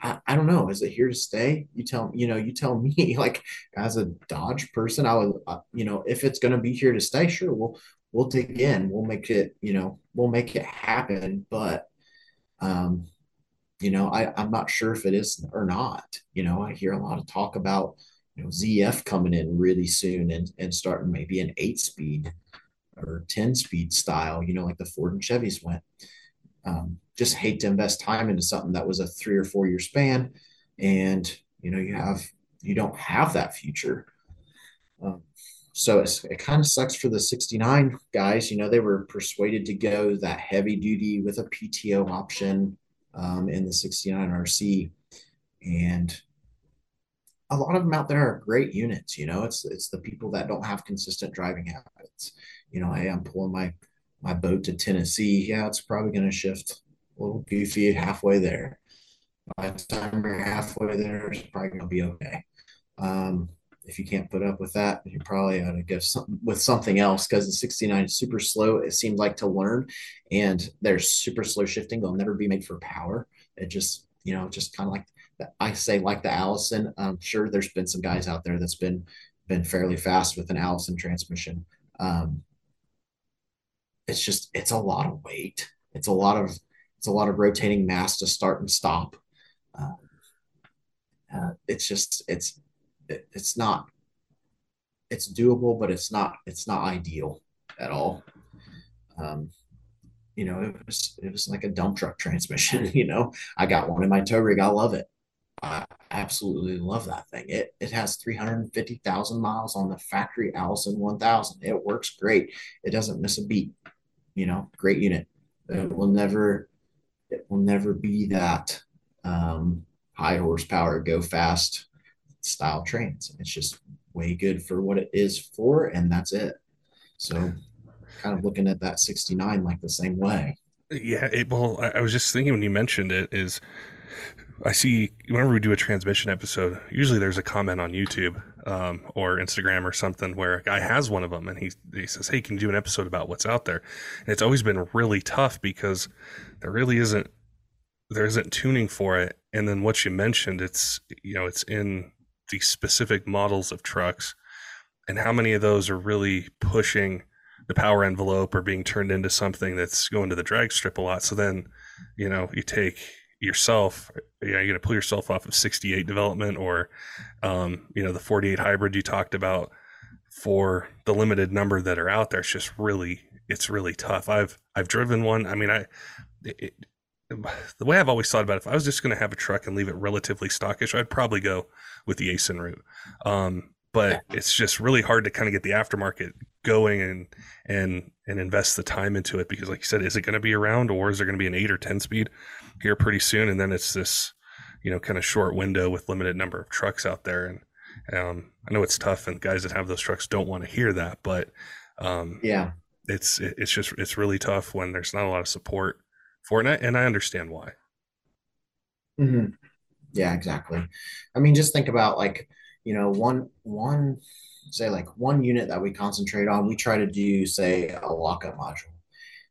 I, I don't know. Is it here to stay? You tell you know, you tell me. Like as a Dodge person, I would, uh, you know, if it's going to be here to stay, sure, we'll we'll dig in. We'll make it, you know, we'll make it happen. But, um, you know, I I'm not sure if it is or not. You know, I hear a lot of talk about you know ZF coming in really soon and and starting maybe an eight speed or 10 speed style, you know, like the Ford and Chevys went. Um, just hate to invest time into something that was a three or four year span and you know you have you don't have that future um, so it kind of sucks for the 69 guys you know they were persuaded to go that heavy duty with a pto option um, in the 69 rc and a lot of them out there are great units you know it's it's the people that don't have consistent driving habits you know hey i'm pulling my my boat to tennessee yeah it's probably going to shift a little goofy halfway there. By the time you're halfway there, it's probably going to be okay. Um, if you can't put up with that, you probably ought to go some, with something else because the 69 is super slow. It seems like to learn, and they're super slow shifting. They'll never be made for power. It just, you know, just kind of like I say, like the Allison. I'm sure there's been some guys out there that's been been fairly fast with an Allison transmission. Um, it's just it's a lot of weight. It's a lot of it's a lot of rotating mass to start and stop. Uh, uh, it's just it's it, it's not it's doable, but it's not it's not ideal at all. Um, you know, it was it was like a dump truck transmission. You know, I got one in my tow rig. I love it. I absolutely love that thing. It it has 350,000 miles on the factory Allison 1000. It works great. It doesn't miss a beat. You know, great unit. It will never it will never be that um, high horsepower, go fast style trains. It's just way good for what it is for, and that's it. So, kind of looking at that 69 like the same way. Yeah, it, well, I, was just thinking when you mentioned it is I see whenever we do a transmission episode, usually there's a comment on YouTube um, or Instagram or something where a guy has one of them and he he says, "Hey, can you do an episode about what's out there?" And it's always been really tough because there really isn't there isn't tuning for it. And then what you mentioned, it's you know it's in the specific models of trucks, and how many of those are really pushing the power envelope or being turned into something that's going to the drag strip a lot. So then, you know, you take yourself, you know, you're going to pull yourself off of 68 development or, um, you know, the 48 hybrid you talked about for the limited number that are out there. It's just really, it's really tough. I've, I've driven one. I mean, I, it, the way I've always thought about it, if I was just going to have a truck and leave it relatively stockish, I'd probably go with the Aisin route. Um, but it's just really hard to kind of get the aftermarket going and and and invest the time into it because, like you said, is it going to be around or is there going to be an eight or ten speed here pretty soon? And then it's this, you know, kind of short window with limited number of trucks out there. And um, I know it's tough, and guys that have those trucks don't want to hear that, but um, yeah, it's it's just it's really tough when there's not a lot of support for it, and I, and I understand why. Mm-hmm. Yeah, exactly. I mean, just think about like, you know, one one say like one unit that we concentrate on, we try to do, say, a lockup module.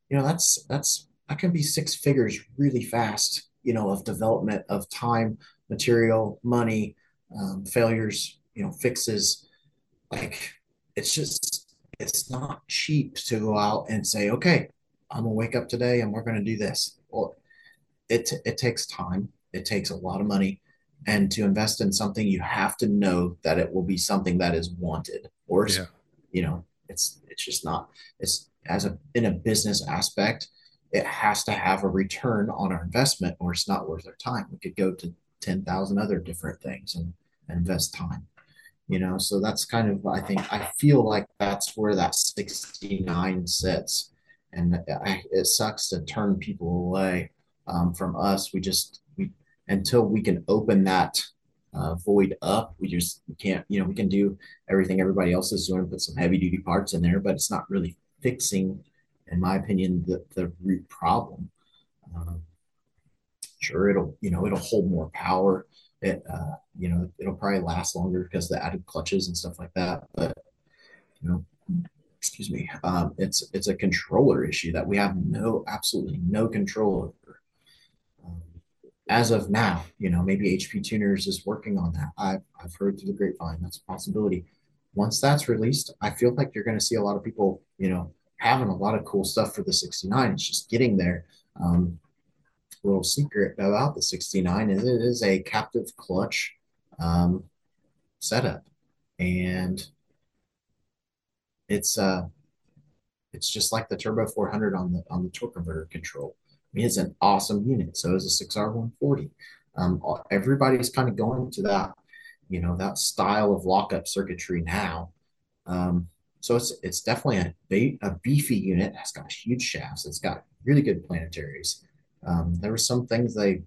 You know, that's that's that can be six figures really fast, you know, of development of time, material, money, um, failures, you know, fixes. Like it's just it's not cheap to go out and say, okay, I'm gonna wake up today and we're gonna do this. Well, it it takes time, it takes a lot of money, and to invest in something, you have to know that it will be something that is wanted, or yeah. you know, it's it's just not. It's as a in a business aspect, it has to have a return on our investment, or it's not worth our time. We could go to ten thousand other different things and, and invest time you know so that's kind of i think i feel like that's where that 69 sits and I, it sucks to turn people away um, from us we just until we can open that uh, void up we just can't you know we can do everything everybody else is doing put some heavy duty parts in there but it's not really fixing in my opinion the, the root problem. Um, sure it'll you know it'll hold more power. It uh, you know it'll probably last longer because the added clutches and stuff like that but you know excuse me um, it's it's a controller issue that we have no absolutely no control over as of now you know maybe hp tuners is working on that. I've, I've heard through the grapevine that's a possibility. Once that's released i feel like you're going to see a lot of people you know having a lot of cool stuff for the 69 it's just getting there. Um, little secret about the 69 is it is a captive clutch um, setup, and it's uh it's just like the Turbo 400 on the on the torque converter control. Mean, it's an awesome unit. So is a 6R140. Um, everybody's kind of going to that, you know, that style of lockup circuitry now. Um, so it's it's definitely a, a beefy unit. It's got huge shafts. It's got really good planetaries. Um, there were some things they,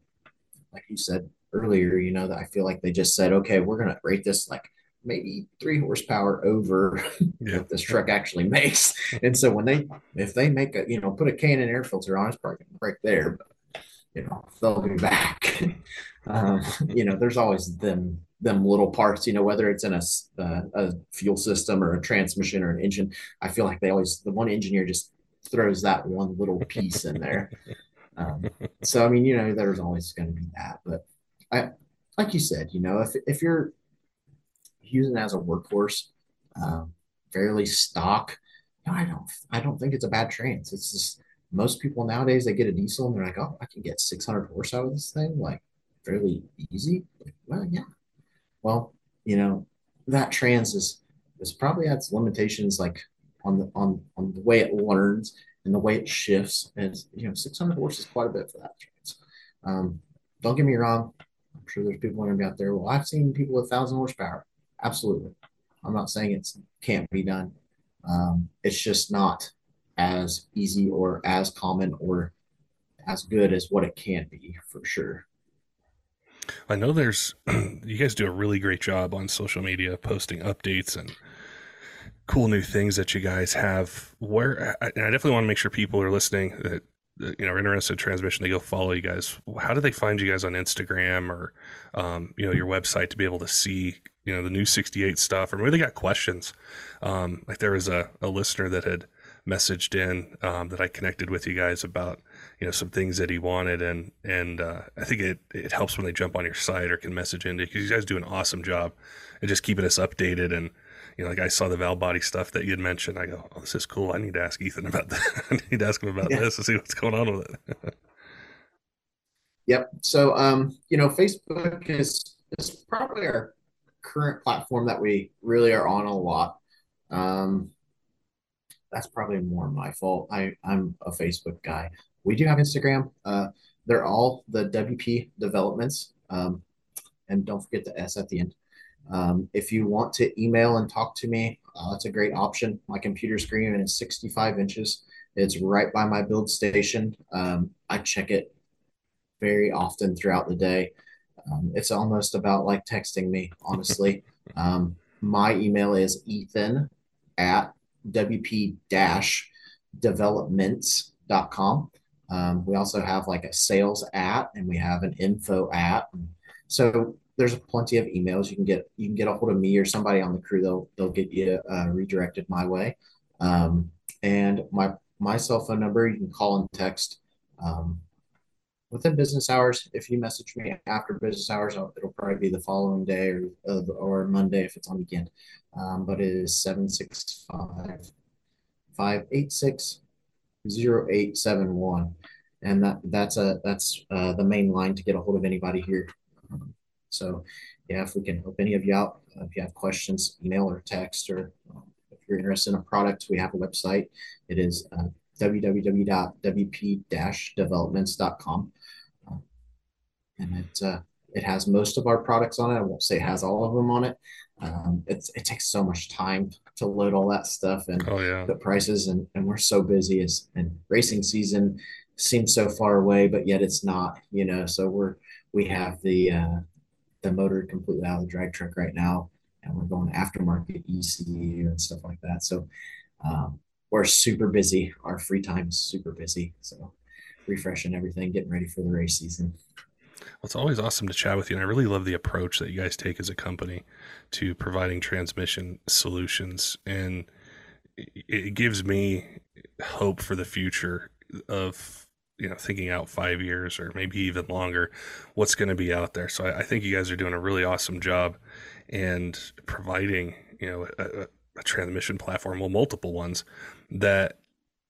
like you said earlier, you know, that I feel like they just said, okay, we're going to rate this like maybe three horsepower over yeah. what this truck actually makes. And so when they, if they make a, you know, put a K&N air filter on, it's probably to break there, but, you know, they'll be back. um, you know, there's always them them little parts, you know, whether it's in a, uh, a fuel system or a transmission or an engine. I feel like they always, the one engineer just throws that one little piece in there. Um, so I mean, you know, there's always going to be that, but I, like you said, you know, if if you're using as a workhorse, um, fairly stock, no, I don't, I don't think it's a bad trans. It's just most people nowadays they get a diesel and they're like, oh, I can get 600 horse out of this thing, like fairly easy. Well, yeah. Well, you know, that trans is is probably has limitations like on the on on the way it learns and the way it shifts. And you know, 600 horse is quite a bit for that trans. Um, don't get me wrong. I'm sure there's people going to be out there. Well, I've seen people with thousand horsepower. Absolutely. I'm not saying it can't be done. Um, it's just not as easy or as common or as good as what it can be for sure. I know there's you guys do a really great job on social media posting updates and cool new things that you guys have. Where I, I definitely want to make sure people are listening that, you know interested in transmission. They go follow you guys. How do they find you guys on Instagram or um, you know your website to be able to see you know the new 68 stuff or maybe they got questions. Um, like there was a, a listener that had messaged in um, that I connected with you guys about you know some things that he wanted and and uh, I think it it helps when they jump on your site or can message in because you guys do an awesome job and just keeping us updated and you know, like I saw the valve body stuff that you'd mentioned. I go, oh, this is cool. I need to ask Ethan about that. I need to ask him about yeah. this to see what's going on with it. yep. So, um, you know, Facebook is is probably our current platform that we really are on a lot. Um, that's probably more my fault. I I'm a Facebook guy. We do have Instagram. Uh, they're all the WP developments. Um, and don't forget the S at the end. Um, if you want to email and talk to me, uh, that's a great option. My computer screen is 65 inches. It's right by my build station. Um, I check it very often throughout the day. Um, it's almost about like texting me, honestly. Um, my email is ethan at wp developments.com. Um, we also have like a sales at and we have an info at. So there's plenty of emails you can get. You can get a hold of me or somebody on the crew. They'll they'll get you uh, redirected my way. Um, and my my cell phone number you can call and text. Um, within business hours. If you message me after business hours, it'll probably be the following day or or Monday if it's on weekend. Um, but it is 765 586 0871 and that that's a that's uh, the main line to get a hold of anybody here so yeah if we can help any of you out uh, if you have questions email or text or um, if you're interested in a product we have a website it is uh, www.wp-developments.com and it uh, it has most of our products on it. I won't say it has all of them on it. Um, it's it takes so much time to load all that stuff and oh, yeah. the prices, and, and we're so busy. As and racing season seems so far away, but yet it's not. You know, so we're we have the uh, the motor completely out of the drag truck right now, and we're going aftermarket ECU and stuff like that. So um, we're super busy. Our free time is super busy. So refreshing everything, getting ready for the race season. Well, it's always awesome to chat with you, and I really love the approach that you guys take as a company to providing transmission solutions, and it gives me hope for the future of you know thinking out five years or maybe even longer what's going to be out there so I, I, think you guys are doing a really awesome job and providing you know a, a transmission platform well multiple ones that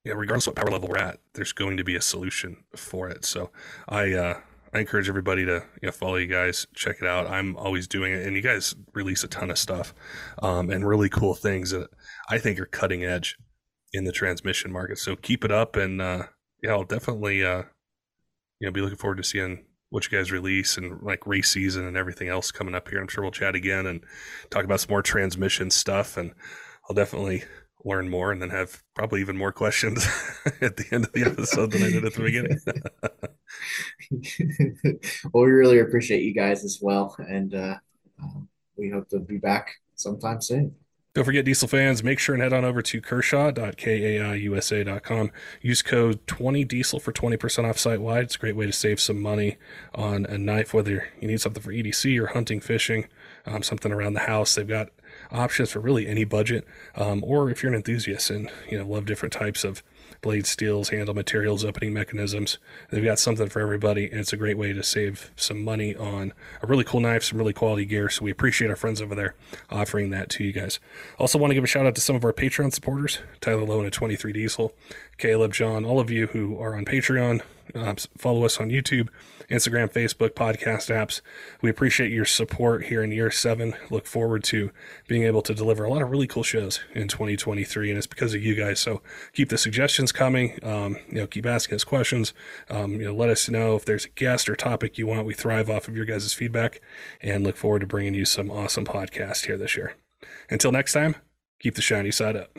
you know, regardless what power level we're at there's going to be a solution for it so i uh I encourage everybody to you know, follow you guys, check it out. I'm always doing it, and you guys release a ton of stuff um, and really cool things that I think are cutting edge in the transmission market. So keep it up, and uh, yeah, I'll definitely uh, you know be looking forward to seeing what you guys release and like race season and everything else coming up here. I'm sure we'll chat again and talk about some more transmission stuff, and I'll definitely learn more and then have probably even more questions at the end of the episode than I did at the beginning. well, we really appreciate you guys as well. And uh, um, we hope to be back sometime soon. Don't forget, Diesel fans, make sure and head on over to kershaw.kaiusa.com. Use code 20diesel for 20% off site wide. It's a great way to save some money on a knife, whether you need something for EDC or hunting, fishing, um, something around the house. They've got options for really any budget. Um, or if you're an enthusiast and you know love different types of blade steels, handle materials, opening mechanisms. They've got something for everybody, and it's a great way to save some money on a really cool knife, some really quality gear. So we appreciate our friends over there offering that to you guys. Also, want to give a shout out to some of our Patreon supporters Tyler Lowe and 23 Diesel, Caleb, John, all of you who are on Patreon. Uh, follow us on YouTube, Instagram, Facebook, podcast apps. We appreciate your support here in year seven. Look forward to being able to deliver a lot of really cool shows in 2023, and it's because of you guys. So keep the suggestions coming. Um, you know, keep asking us questions. Um, you know, let us know if there's a guest or topic you want. We thrive off of your guys' feedback, and look forward to bringing you some awesome podcasts here this year. Until next time, keep the shiny side up.